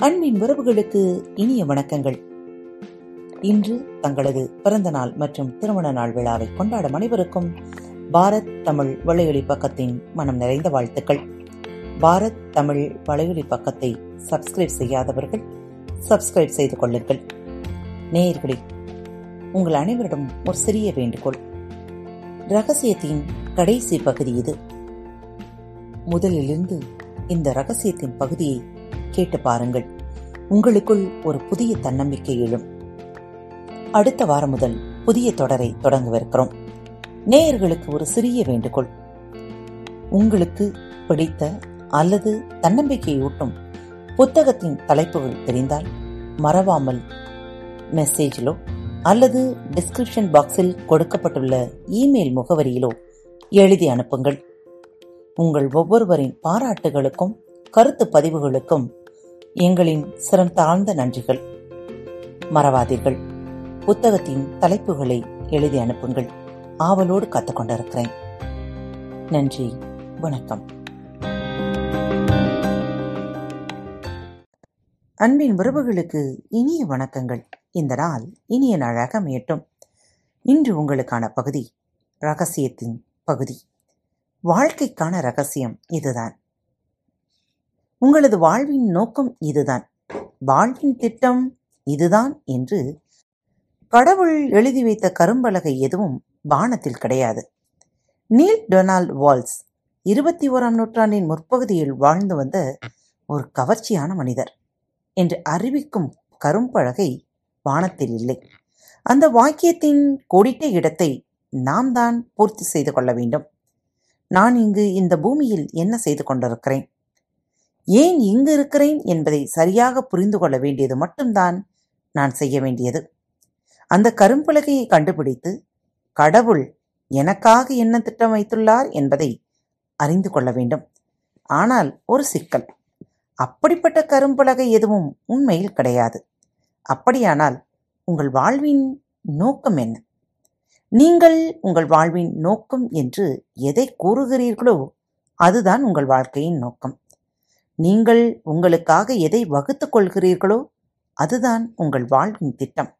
அன்பின் உறவுகளுக்கு இனிய வணக்கங்கள். இன்று தங்களது பிறந்த நாள் மற்றும் திருமண நாள் விழாவை கொண்டாடும் அனைவருக்கும் பாரத் தமிழ் வலையொலி பக்கத்தின் மனம் நிறைந்த வாழ்த்துக்கள். பாரத் தமிழ் வலையொலி பக்கத்தை சப்ஸ்கிரைப் செய்யாதவர்கள் சப்ஸ்கிரைப் செய்து கொள்ளுங்கள். நேயர்களே உங்கள் அனைவரிடம் ஒரு சிறிய வேண்டுகோள். ரகசியத்தின் கடைசி பகுதி இது. முதலிலிருந்து இந்த ரகசியத்தின் பகுதியை கேட்டு பாருங்கள். உங்களுக்குள் ஒரு புதிய தன்னம்பிக்கை எழும். அடுத்த வாரம் முதல் புதிய தொடரை தொடங்கவிருக்கிறோம். நேயர்களுக்கு ஒரு சிறிய வேண்டுகோள். உங்களுக்கு பிடித்த அல்லது தன்னம்பிக்கையூட்டும் புத்தகத்தின் தலைப்புகள் தெரிந்தால் மறவாமல் மெசேஜிலோ அல்லது டிஸ்கிரிப்ஷன் பாக்ஸில் கொடுக்கப்பட்டுள்ள இமெயில் முகவரியிலோ எழுதி அனுப்புங்கள். உங்கள் ஒவ்வொருவரின் பாராட்டுகளுக்கும் கருத்து பதிவுகளுக்கும் எங்களின் சிறம் தாழ்ந்த நன்றிகள். மறவாதீர்கள். புத்தகத்தின் தலைப்புகளை எழுதி அனுப்புங்கள். ஆவலோடு காத்துக்கொண்டிருக்கிறேன் நன்றி. வணக்கம். அன்பின் உறவுகளுக்கு இனிய வணக்கங்கள். இந்த நாள் இனிய நாளாக அமையட்டும். இன்று உங்களுக்கான பகுதி ரகசியத்தின் பகுதி. வாழ்க்கைக்கான ரகசியம் இதுதான். உங்களது வாழ்வின் நோக்கம் இதுதான். வாழ்வின் திட்டம் இதுதான் என்று கடவுள் எழுதி வைத்த கரும்பலகை எதுவும் வானத்தில் கிடையாது. நீல் டொனால்ட் வால்ஸ் இருபத்தி ஓராம் நூற்றாண்டின் முற்பகுதியில் வாழ்ந்து வந்த ஒரு கவர்ச்சியான மனிதர் என்று அறிவிக்கும் கரும்பலகை வானத்தில் இல்லை. அந்த வாக்கியத்தின் கோடிட்ட இடத்தை நாம் தான் பூர்த்தி செய்து கொள்ள வேண்டும். நான் இங்கு இந்த பூமியில் என்ன செய்து கொண்டிருக்கிறேன்? ஏன் இங்கு இருக்கிறேன் என்பதை சரியாக புரிந்து கொள்ள வேண்டியது மட்டும்தான் நான் செய்ய வேண்டியது. அந்த கரும்பலகையை கண்டுபிடித்து கடவுள் எனக்காக என்ன திட்டம் வைத்துள்ளார் என்பதை அறிந்து கொள்ள வேண்டும். ஆனால் ஒரு சிக்கல். அப்படிப்பட்ட கரும்பலகை எதுவும் உண்மையில் கிடையாது. அப்படியானால் உங்கள் வாழ்வின் நோக்கம் என்ன? நீங்கள் உங்கள் வாழ்வின் நோக்கம் என்று எதை கூறுகிறீர்களோ அதுதான் உங்கள் வாழ்க்கையின் நோக்கம். நீங்கள் உங்களுக்காக எதை வகுத்துக் கொள்கிறீர்களோ அதுதான் உங்கள் வாழ்வின் திட்டம்.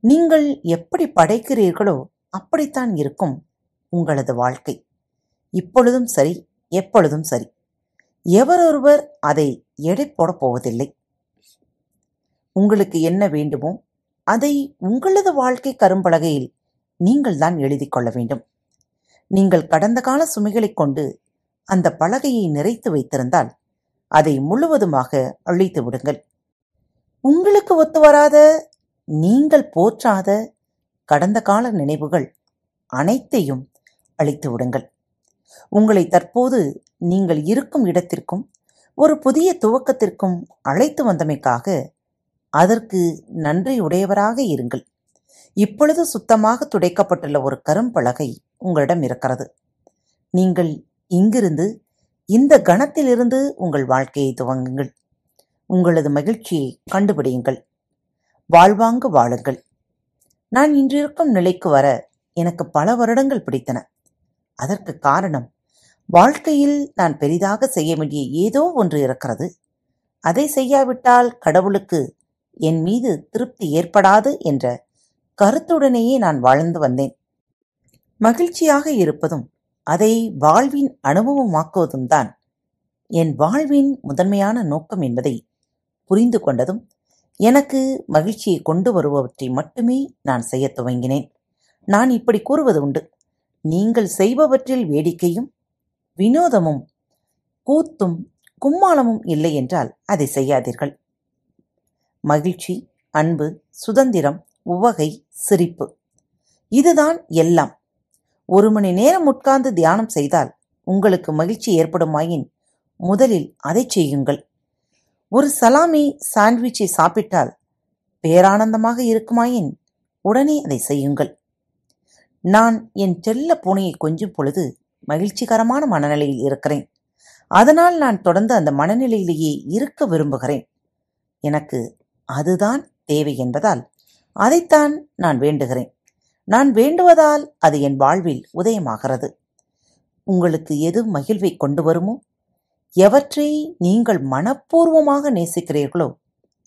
நீங்கள் எப்படி படைக்கிறீர்களோ அப்படித்தான் இருக்கும் உங்களது வாழ்க்கை. இப்பொழுதும் சரி எப்பொழுதும் சரி. எவரொருவர் அதை எடை போடப் போவதில்லை. உங்களுக்கு என்ன வேண்டுமோ அதை உங்களது வாழ்க்கை கரும்பலகையில் நீங்கள் தான் எழுதி கொள்ள வேண்டும். நீங்கள் கடந்த கால சுமைகளைக் கொண்டு அந்த பலகையை நிறைத்து வைத்திருந்தால் அதை முழுவதுமாக அழித்து விடுங்கள். உங்களுக்கு ஒத்து வராத நீங்கள் போற்றாத கடந்த கால நினைவுகள் அனைத்தையும் அழித்து விடுங்கள். உங்களை தற்போது நீங்கள் இருக்கும் இடத்திற்கும் ஒரு புதிய துவக்கத்திற்கும் அழைத்து வந்தமைக்காக அதற்கு நன்றியுடையவராக இருங்கள். இப்பொழுது சுத்தமாக துடைக்கப்பட்டுள்ள ஒரு கரும்பலகை உங்களிடம் இருக்கிறது. நீங்கள் இங்கிருந்து இந்த கணத்திலிருந்து உங்கள் வாழ்க்கையை துவங்குங்கள். உங்களது மகிழ்ச்சியை கண்டுபிடியுங்கள். வாழ்வாங்கு வாழுங்கள். நான் இன்றிருக்கும் நிலைக்கு வர எனக்கு பல வருடங்கள் பிடித்தன. அதற்கு காரணம் வாழ்க்கையில் நான் பெரிதாக செய்ய வேண்டிய ஏதோ ஒன்று இருக்கிறது. அதை செய்யாவிட்டால் கடவுளுக்கு என் மீது திருப்தி ஏற்படாது என்ற கருத்துடனேயே நான் வாழ்ந்து வந்தேன். மகிழ்ச்சியாக இருப்பதும் அதை வாழ்வின் அனுபவமாக்குவதும் தான் என் வாழ்வின் முதன்மையான நோக்கம் என்பதை புரிந்து கொண்டதும் எனக்கு மகிழ்ச்சியை கொண்டு வருபவற்றை மட்டுமே நான் செய்யத் துவங்கினேன். நான் இப்படி கூறுவது உண்டு. நீங்கள் செய்பவற்றில் வேடிக்கையும் வினோதமும் கூத்தும் கும்மாளமும் இல்லை என்றால் அதை செய்யாதீர்கள். மகிழ்ச்சி அன்பு சுதந்திரம் உவகை சிரிப்பு. இதுதான் எல்லாம். ஒரு மணி நேரம் உட்கார்ந்து தியானம் செய்தால் உங்களுக்கு மகிழ்ச்சி ஏற்படுமாயின் முதலில் அதை செய்யுங்கள். ஒரு சலாமி சாண்ட்விச்சை சாப்பிட்டால் பேரானந்தமாக இருக்குமாயின் உடனே அதை செய்யுங்கள். நான் என் செல்ல பூனையை கொஞ்சும் பொழுது மகிழ்ச்சிகரமான மனநிலையில் இருக்கிறேன். அதனால் நான் தொடர்ந்து அந்த மனநிலையிலேயே இருக்க விரும்புகிறேன். எனக்கு அதுதான் தேவை என்பதால் அதைத்தான் நான் வேண்டுகிறேன். நான் வேண்டுவதால் அது என் வாழ்வில் உதயமாகிறது. உங்களுக்கு எது மகிழ்வை கொண்டு வருமோ? எவற்றை நீங்கள் மனப்பூர்வமாக நேசிக்கிறீர்களோ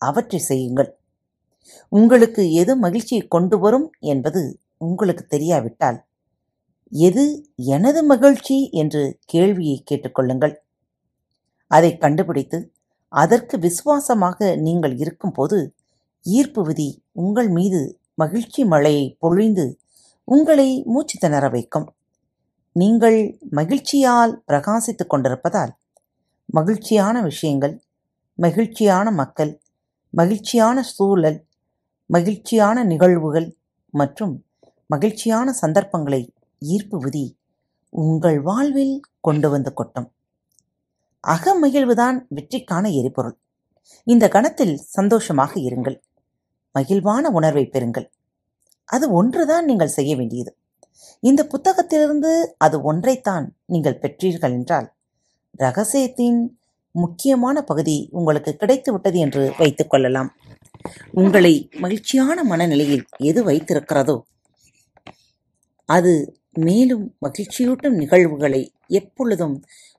அவற்றை செய்யுங்கள். உங்களுக்கு எது மகிழ்ச்சியை கொண்டு வரும் என்பது உங்களுக்கு தெரியாவிட்டால் எது எனது மகிழ்ச்சி என்று கேள்வியை கேட்டுக்கொள்ளுங்கள். அதை கண்டுபிடித்து அதற்கு விசுவாசமாக நீங்கள் இருக்கும்போது ஈர்ப்பு விதி உங்கள் மீது மகிழ்ச்சி மழையை பொழிந்து உங்களை மூச்சு திணற வைக்கும். நீங்கள் மகிழ்ச்சியால் பிரகாசித்துக் கொண்டிருப்பதால் மகிழ்ச்சியான விஷயங்கள் மகிழ்ச்சியான மக்கள் மகிழ்ச்சியான சூழல் மகிழ்ச்சியான நிகழ்வுகள் மற்றும் மகிழ்ச்சியான சந்தர்ப்பங்களை ஈர்ப்பு விதி உங்கள் வாழ்வில் கொண்டு வந்து கொட்டும். அகமகிழ்வுதான் வெற்றிக்கான எரிபொருள். இந்த கணத்தில் சந்தோஷமாக இருங்கள். மகிழ்வான உணர்வை பெறுங்கள். அது ஒன்றுதான் நீங்கள் செய்ய வேண்டியது. இந்த புத்தகத்திலிருந்து அது ஒன்றைத்தான் நீங்கள் பெற்றீர்கள் என்றால் ரகசியத்தின் முக்கியமான பகுதி உங்களுக்கு கிடைத்து விட்டது என்று வைத்துக் கொள்ளலாம். உங்களை மகிழ்ச்சியான மனநிலையில் எது வைத்திருக்கிறதோ அது மேலும் மகிழ்ச்சியூட்டும் நிகழ்வுகளை எப்பொழுதும்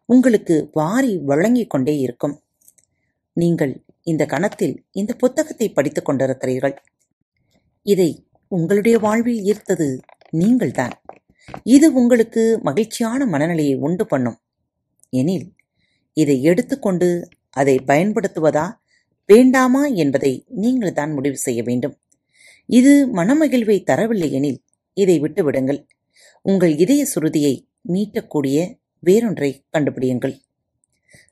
உங்களுக்கு வாரி வழங்கிக் கொண்டே இருக்கும். நீங்கள் இந்த கணத்தில் இந்த புத்தகத்தை படித்துக் கொண்டிருக்கிறீர்கள். இதை உங்களுடைய வாழ்வில் ஈர்த்தது நீங்கள்தான். இது உங்களுக்கு மகிழ்ச்சியான மனநிலையை உண்டு பண்ணும். எனில் இதை எடுத்துக்கொண்டு அதை பயன்படுத்துவதா வேண்டாமா என்பதை நீங்கள் தான் முடிவு செய்ய வேண்டும். இது மனமகிழ்வை தரவில்லை எனில் இதை விட்டுவிடுங்கள். உங்கள் இதய சுருதியை மீட்டக்கூடிய வேறொன்றை கண்டுபிடியுங்கள்.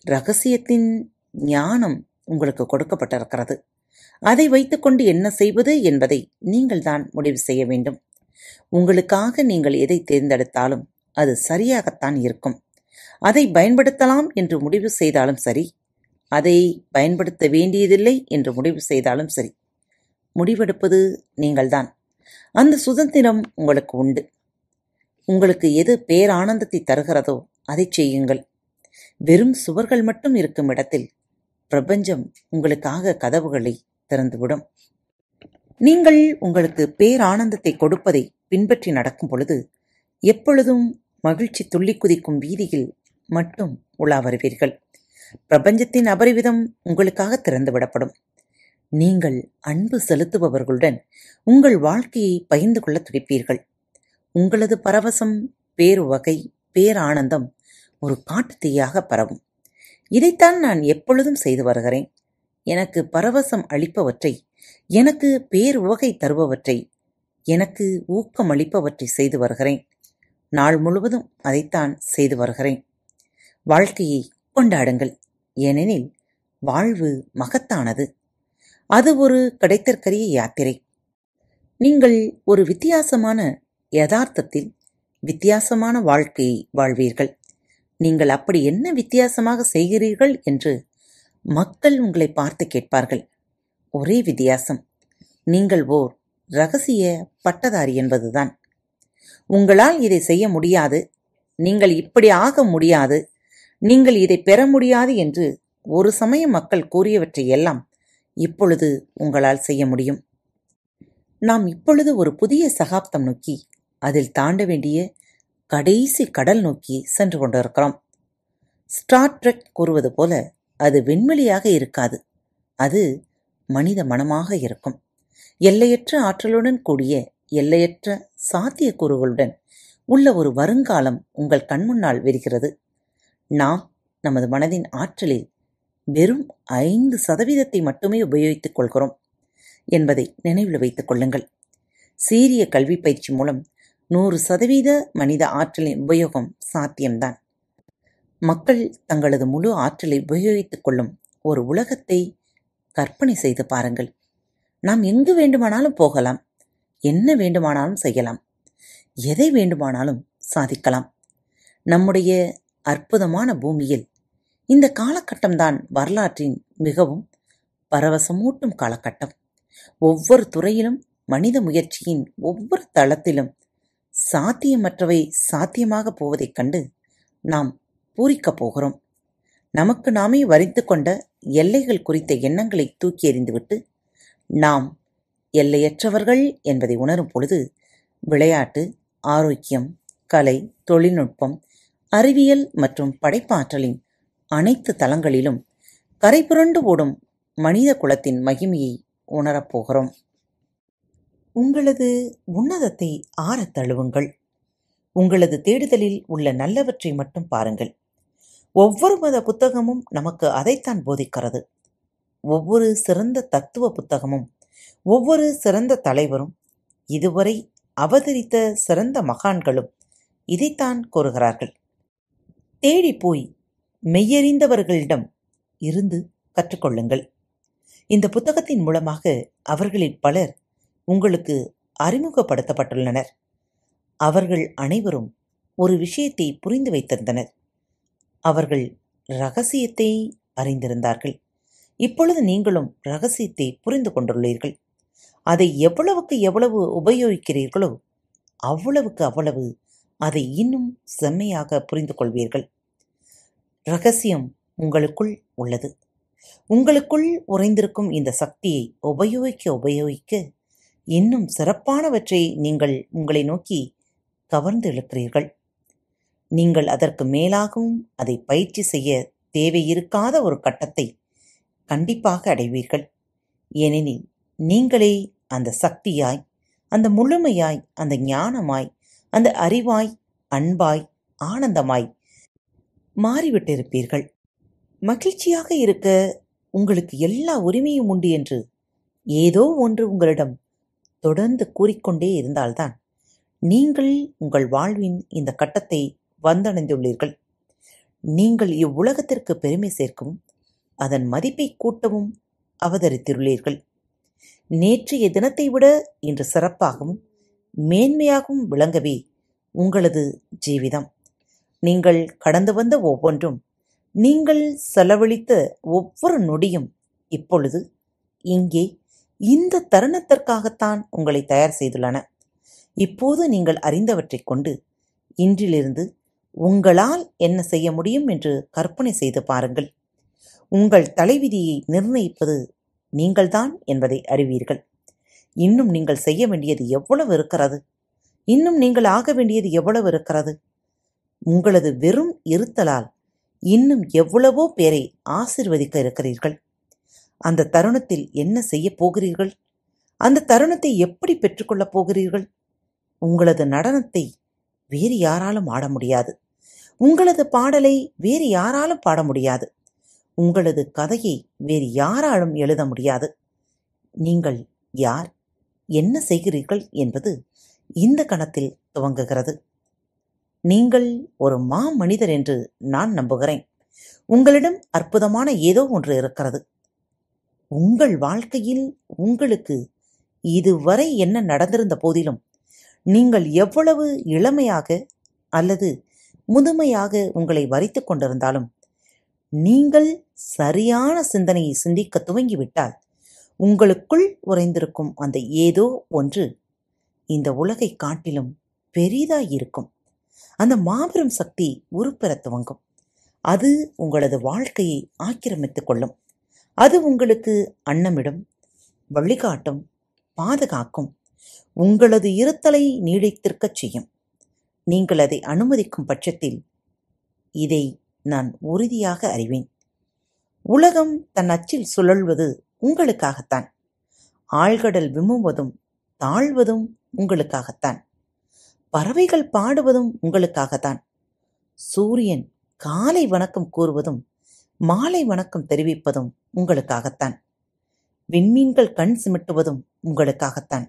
ரகசியத்தின் ஞானம் உங்களுக்கு கொடுக்கப்பட்டிருக்கிறது. அதை வைத்துக்கொண்டு என்ன செய்வது என்பதை நீங்கள் தான் முடிவு செய்ய வேண்டும். உங்களுக்காக நீங்கள் எதை தேர்ந்தெடுத்தாலும் அது சரியாகத்தான் இருக்கும். அதை பயன்படுத்தலாம் என்று முடிவு செய்தாலும் சரி அதை பயன்படுத்த வேண்டியதில்லை என்று முடிவு செய்தாலும் சரி முடிவெடுப்பது நீங்கள்தான். அந்த சுதந்திரம் உங்களுக்கு உண்டு. உங்களுக்கு எது பேரானந்தத்தை தருகிறதோ அதை செய்யுங்கள். வெறும் சுவர்கள் மட்டும் இருக்கும் இடத்தில் பிரபஞ்சம் உங்களுக்காக கதவுகளை திறந்துவிடும். நீங்கள் உங்களுக்கு பேரானந்தத்தை கொடுப்பதை பின்பற்றி நடக்கும் பொழுது எப்பொழுதும் மகிழ்ச்சி துள்ளி குதிக்கும் வீதியில் மட்டும் உலா வருவீர்கள் பிரபஞ்சத்தின் அபரிவிதம் உங்களுக்காக திறந்துவிடப்படும். நீங்கள் அன்பு செலுத்துபவர்களுடன் உங்கள் வாழ்க்கையை பகிர்ந்து கொள்ள துடிப்பீர்கள். உங்களது பரவசம் பேருவகை பேரானந்தம் ஒரு காட்டுத்தீயாக பரவும். இதைத்தான் நான் எப்பொழுதும் செய்து வருகிறேன். எனக்கு பரவசம் அளிப்பவற்றை எனக்கு பேருவகை தருபவற்றை எனக்கு ஊக்கம் அளிப்பவற்றை செய்து வருகிறேன். நாள் முழுவதும் அதைத்தான் செய்து வருகிறேன். வாழ்க்கையை கொண்டாடுங்கள். ஏனெனில் வாழ்வு மகத்தானது. அது ஒரு கிடைத்தற்கரிய யாத்திரை. நீங்கள் ஒரு வித்தியாசமான யதார்த்தத்தில் வித்தியாசமான வாழ்க்கையை வாழ்வீர்கள். நீங்கள் அப்படி என்ன வித்தியாசமாக செய்கிறீர்கள் என்று மக்கள் உங்களை பார்த்து கேட்பார்கள். ஒரே வித்தியாசம். நீங்கள் ஓர் ரகசிய பட்டதாரி என்பதுதான். உங்களால் இதை செய்ய முடியாது. நீங்கள் இப்படி ஆக முடியாது. நீங்கள் இதை பெற முடியாது என்று ஒரு சமயம் மக்கள் கூறியவற்றை எல்லாம் இப்பொழுது உங்களால் செய்ய முடியும். நாம் இப்பொழுது ஒரு புதிய சகாப்தம் நோக்கி அதில் தாண்ட வேண்டிய கடைசி கடல் நோக்கி சென்று கொண்டிருக்கிறோம். ஸ்டார்ட்ரெக் கூறுவது போல அது விண்வெளியாக இருக்காது. அது மனித மனமாக இருக்கும். எல்லையற்ற ஆற்றலுடன் கூடிய எல்லையற்ற சாத்தியக்கூறுகளுடன் உள்ள ஒரு வருங்காலம் உங்கள் கண்முன்னால் விரிகிறது. நாம் நமது மனதின் ஆற்றலில் வெறும் ஐந்து சதவீதத்தை மட்டுமே உபயோகித்துக் கொள்கிறோம் என்பதை நினைவில் வைத்துக் கொள்ளுங்கள். சீரிய கல்வி பயிற்சி மூலம் நூறு சதவீத மனித ஆற்றலின் உபயோகம் சாத்தியம்தான். மக்கள் தங்களது முழு ஆற்றலை உபயோகித்துக் கொள்ளும் ஒரு உலகத்தை கற்பனை செய்து பாருங்கள். நாம் எங்கு வேண்டுமானாலும் போகலாம் என்ன வேண்டுமானாலும் செய்யலாம் எதை வேண்டுமானாலும் சாதிக்கலாம். நம்முடைய அற்புதமான பூமியில் இந்த காலகட்டம்தான் வரலாற்றின் மிகவும் பரவசமூட்டும் காலகட்டம். ஒவ்வொரு துறையிலும் மனித முயற்சியின் ஒவ்வொரு தளத்திலும் சாத்தியமற்றவை சாத்தியமாக போவதைக் கண்டு நாம் பூரிக்கப் போகிறோம். நமக்கு நாமே வரித்து கொண்ட எல்லைகள் குறித்த எண்ணங்களை தூக்கி எறிந்துவிட்டு நாம் எல்லையற்றவர்கள் என்பதை உணரும் பொழுது விளையாட்டு ஆரோக்கியம் கலை தொழில்நுட்பம் அறிவியல் மற்றும் படைப்பாற்றலின் அனைத்து தளங்களிலும் கரைபுரண்டு ஓடும் மனித குலத்தின் மகிமையை உணரப் போகிறோம். உங்களது உன்னதத்தை ஆறத் தழுவுங்கள். உங்களது தேடுதலில் உள்ள நல்லவற்றை மட்டும் பாருங்கள். ஒவ்வொரு மத புத்தகமும் நமக்கு அதைத்தான் போதிக்கிறது. ஒவ்வொரு சிறந்த தத்துவ புத்தகமும் ஒவ்வொரு சிறந்த தலைவரும் இதுவரை அவதரித்த சிறந்த மகான்களும் இதைத்தான் கூறுகிறார்கள். தேடிப்போய் போய் மெய்யறிந்தவர்களிடம் இருந்து கற்றுக்கொள்ளுங்கள் இந்த புத்தகத்தின் மூலமாக அவர்களில் பலர் உங்களுக்கு அறிமுகப்படுத்தப்பட்டுள்ளனர். அவர்கள் அனைவரும் ஒரு விஷயத்தை புரிந்து வைத்திருந்தனர். அவர்கள் ரகசியத்தை அறிந்திருந்தார்கள். இப்பொழுது நீங்களும் ரகசியத்தை புரிந்து கொண்டுள்ளீர்கள். அதை எவ்வளவுக்கு எவ்வளவு உபயோகிக்கிறீர்களோ அவ்வளவுக்கு அவ்வளவு அதை இன்னும் செம்மையாக புரிந்து கொள்வீர்கள். ரகசியம் உங்களுக்குள் உள்ளது. உங்களுக்குள் உறைந்திருக்கும் இந்த சக்தியை உபயோகிக்க உபயோகிக்க இன்னும் சிறப்பானவற்றை நீங்கள் உங்களை நோக்கி கவர்ந்து இழுக்கிறீர்கள். நீங்கள் அதற்கு மேலாகவும் அதை பயிற்சி செய்ய தேவையிருக்காத ஒரு கட்டத்தை கண்டிப்பாக அடைவீர்கள். ஏனெனில் நீங்களே அந்த சக்தியாய் அந்த முழுமையாய் அந்த ஞானமாய் அந்த அறிவாய் அன்பாய் ஆனந்தமாய் மாறிவிட்டிருப்பீர்கள். மகிழ்ச்சியாக இருக்க உங்களுக்கு எல்லா உரிமையும் உண்டு என்று ஏதோ ஒன்று உங்களிடம் தொடர்ந்து கூறிக்கொண்டே இருந்தால்தான் நீங்கள் உங்கள் வாழ்வின் இந்த கட்டத்தை வந்தடைந்துள்ளீர்கள். நீங்கள் இவ்வுலகத்திற்கு பெருமை சேர்க்கவும் அதன் மதிப்பை கூட்டவும் அவதரித்துள்ளீர்கள். நேற்றைய தினத்தை விட இன்று சிறப்பாகவும் மேன்மையாகவும் விளங்கவே உங்களது ஜீவிதம். நீங்கள் கடந்து வந்த ஒவ்வொன்றும் நீங்கள் செலவழித்த ஒவ்வொரு நொடியும் இப்பொழுது இங்கே இந்த தருணத்திற்காகத்தான் உங்களை தயார் செய்துள்ளன. இப்போது நீங்கள் அறிந்தவற்றைக் கொண்டு இன்றிலிருந்து உங்களால் என்ன செய்ய முடியும் என்று கற்பனை செய்து பாருங்கள். உங்கள் தலைவிதியை நிர்ணயிப்பது நீங்கள்தான் என்பதை அறிவீர்கள். இன்னும் நீங்கள் செய்ய வேண்டியது எவ்வளவு இருக்கிறது? இன்னும் நீங்கள் ஆக வேண்டியது எவ்வளவு இருக்கிறது? உங்களது வெறும் இருத்தலால் இன்னும் எவ்வளவோ பேரை ஆசிர்வதிக்க இருக்கிறீர்கள். அந்த தருணத்தில் என்ன செய்ய போகிறீர்கள்? அந்த தருணத்தை எப்படி பெற்றுக்கொள்ளப் போகிறீர்கள்? உங்களது நடனத்தை வேறு யாராலும் ஆட முடியாது. உங்களது பாடலை வேறு யாராலும் பாட முடியாது. உங்களது கதையை வேறு யாராலும் எழுத முடியாது. நீங்கள் யார்? என்ன செய்கிறீர்கள் என்பது இந்த கணத்தில் துவங்குகிறது. நீங்கள் ஒரு மா மனிதர் என்று நான் நம்புகிறேன். உங்களிடம் அற்புதமான ஏதோ ஒன்று இருக்கிறது. உங்கள் வாழ்க்கையில் உங்களுக்கு இதுவரை என்ன நடந்திருந்த போதிலும் நீங்கள் எவ்வளவு இளமையாக அல்லது முதுமையாக உங்களை வரித்துக் கொண்டிருந்தாலும் நீங்கள் சரியான சிந்தனையை சிந்திக்க துவங்கிவிட்டால் உங்களுக்குள் உறைந்திருக்கும் அந்த ஏதோ ஒன்று இந்த உலகை காட்டிலும் பெரிதாய் இருக்கும் அந்த மாபெரும் சக்தி உருப்பெற துவங்கும். அது உங்களது வாழ்க்கையை ஆக்கிரமித்துக் கொள்ளும். அது உங்களுக்கு அன்னமிடும் வழிகாட்டும் பாதுகாக்கும். உங்களது இருத்தலை நீடித்திருக்கச் செய்யும். நீங்கள் அதை அனுமதிக்கும் பட்சத்தில் இதை நான் உறுதியாக அறிவேன். உலகம் தன் அச்சில் சுழல்வது உங்களுக்காகத்தான். ஆழ்கடல் விம்முவதும் தாழ்வதும் உங்களுக்காகத்தான். பறவைகள் பாடுவதும் உங்களுக்காகத்தான். சூரியன் காலை வணக்கம் கூறுவதும் மாலை வணக்கம் தெரிவிப்பதும் உங்களுக்காகத்தான். விண்மீன்கள் கண் சிமிட்டுவதும் உங்களுக்காகத்தான்.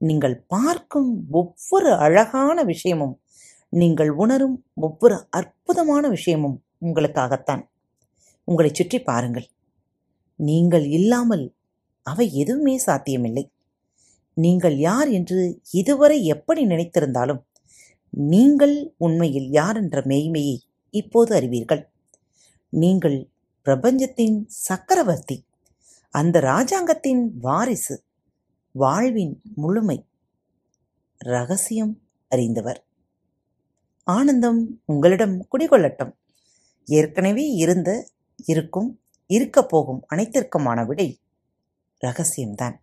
நீங்கள் பார்க்கும் ஒவ்வொரு அழகான விஷயமும் நீங்கள் உணரும் ஒவ்வொரு அற்புதமான விஷயமும் உங்களுக்காகத்தான். உங்களை சுற்றி பாருங்கள். நீங்கள் இல்லாமல் அவை எதுவுமே சாத்தியமில்லை. நீங்கள் யார் என்று இதுவரை எப்படி நினைத்திருந்தாலும் நீங்கள் உண்மையில் யார் என்ற மெய்மையை இப்போது அறிவீர்கள். நீங்கள் பிரபஞ்சத்தின் சக்கரவர்த்தி அந்த ராஜாங்கத்தின் வாரிசு வாழ்வின் முழுமை ரகசியம் அறிந்தவர். ஆனந்தம் உங்களிடம் குடிகொள்ளட்டும். ஏற்கனவே இருந்த இருக்கும் இருக்கப் போகும் அனைத்திற்குமான விடை ரகசியம்தான்.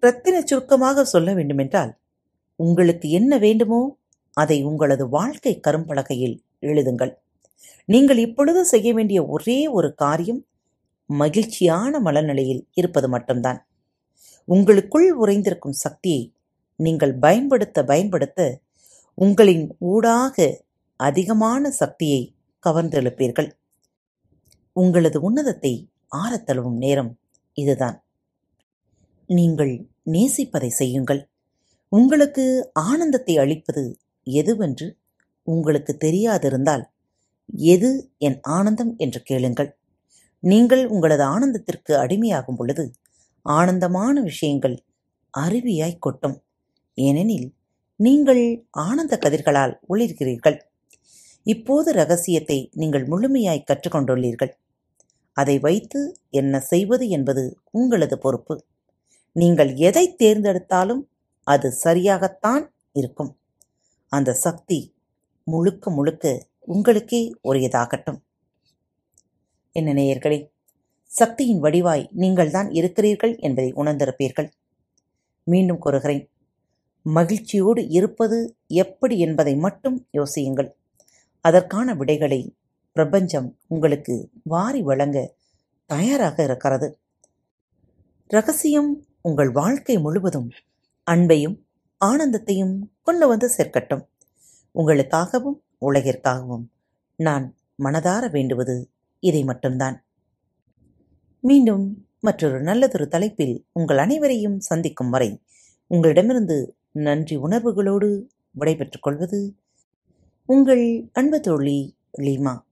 ரத்தின சுருக்கமாக சொல்ல வேண்டுமென்றால் உங்களுக்கு என்ன வேண்டுமோ அதை உங்களது வாழ்க்கை கரும்பலகையில் எழுதுங்கள். நீங்கள் இப்பொழுது செய்ய வேண்டிய ஒரே ஒரு காரியம் மகிழ்ச்சியான மனநிலையில் இருப்பது மட்டும்தான். உங்களுக்குள் உறைந்திருக்கும் சக்தியை நீங்கள் பயன்படுத்த பயன்படுத்த உங்களின் ஊடாக அதிகமான சக்தியை கவர்ந்தெழுப்பீர்கள். உங்களது உன்னதத்தை ஆரத்தழுவும் நேரம் இதுதான். நீங்கள் நேசிப்பதை செய்யுங்கள். உங்களுக்கு ஆனந்தத்தை அளிப்பது எதுவென்று உங்களுக்கு தெரியாதிருந்தால் எது என் ஆனந்தம் என்று கேளுங்கள். நீங்கள் உங்களது ஆனந்தத்திற்கு அடிமையாகும் பொழுது ஆனந்தமான விஷயங்கள் அருவியாய் கொட்டும். ஏனெனில் நீங்கள் ஆனந்த கதிர்களால் ஒளிர்கிறீர்கள். இப்போது ரகசியத்தை நீங்கள் முழுமையாய் கற்றுக்கொண்டுள்ளீர்கள். அதை வைத்து என்ன செய்வது என்பது உங்களது பொறுப்பு. நீங்கள் எதை தேர்ந்தெடுத்தாலும் அது சரியாகத்தான் இருக்கும். அந்த சக்தி முழுக்க முழுக்க உங்களுக்கே உரியதாகட்டும் என்ன நேயர்களே சக்தியின் வடிவாய் நீங்கள்தான் இருக்கிறீர்கள் என்பதை உணர்ந்திருப்பீர்கள். மீண்டும் கூறுகிறேன் மகிழ்ச்சியோடு இருப்பது எப்படி என்பதை மட்டும் யோசியுங்கள். அதற்கான விடைகளை பிரபஞ்சம் உங்களுக்கு வாரி வழங்க தயாராக இருக்கிறது. ரகசியம் உங்கள் வாழ்க்கை முழுவதும் அன்பையும் ஆனந்தத்தையும் கொண்டு வந்து சேர்க்கட்டும். உங்களுக்காகவும் உலகிற்காகவும் நான் மனதார வேண்டுவது இதை மட்டும்தான். மீண்டும் மற்றொரு நல்லதொரு தலைப்பில் உங்கள் அனைவரையும் சந்திக்கும் வரை உங்களிடமிருந்து நன்றி உணர்வுகளோடு விடைபெற்றுக் கொள்வது உங்கள் அன்பு தோழி லீமா.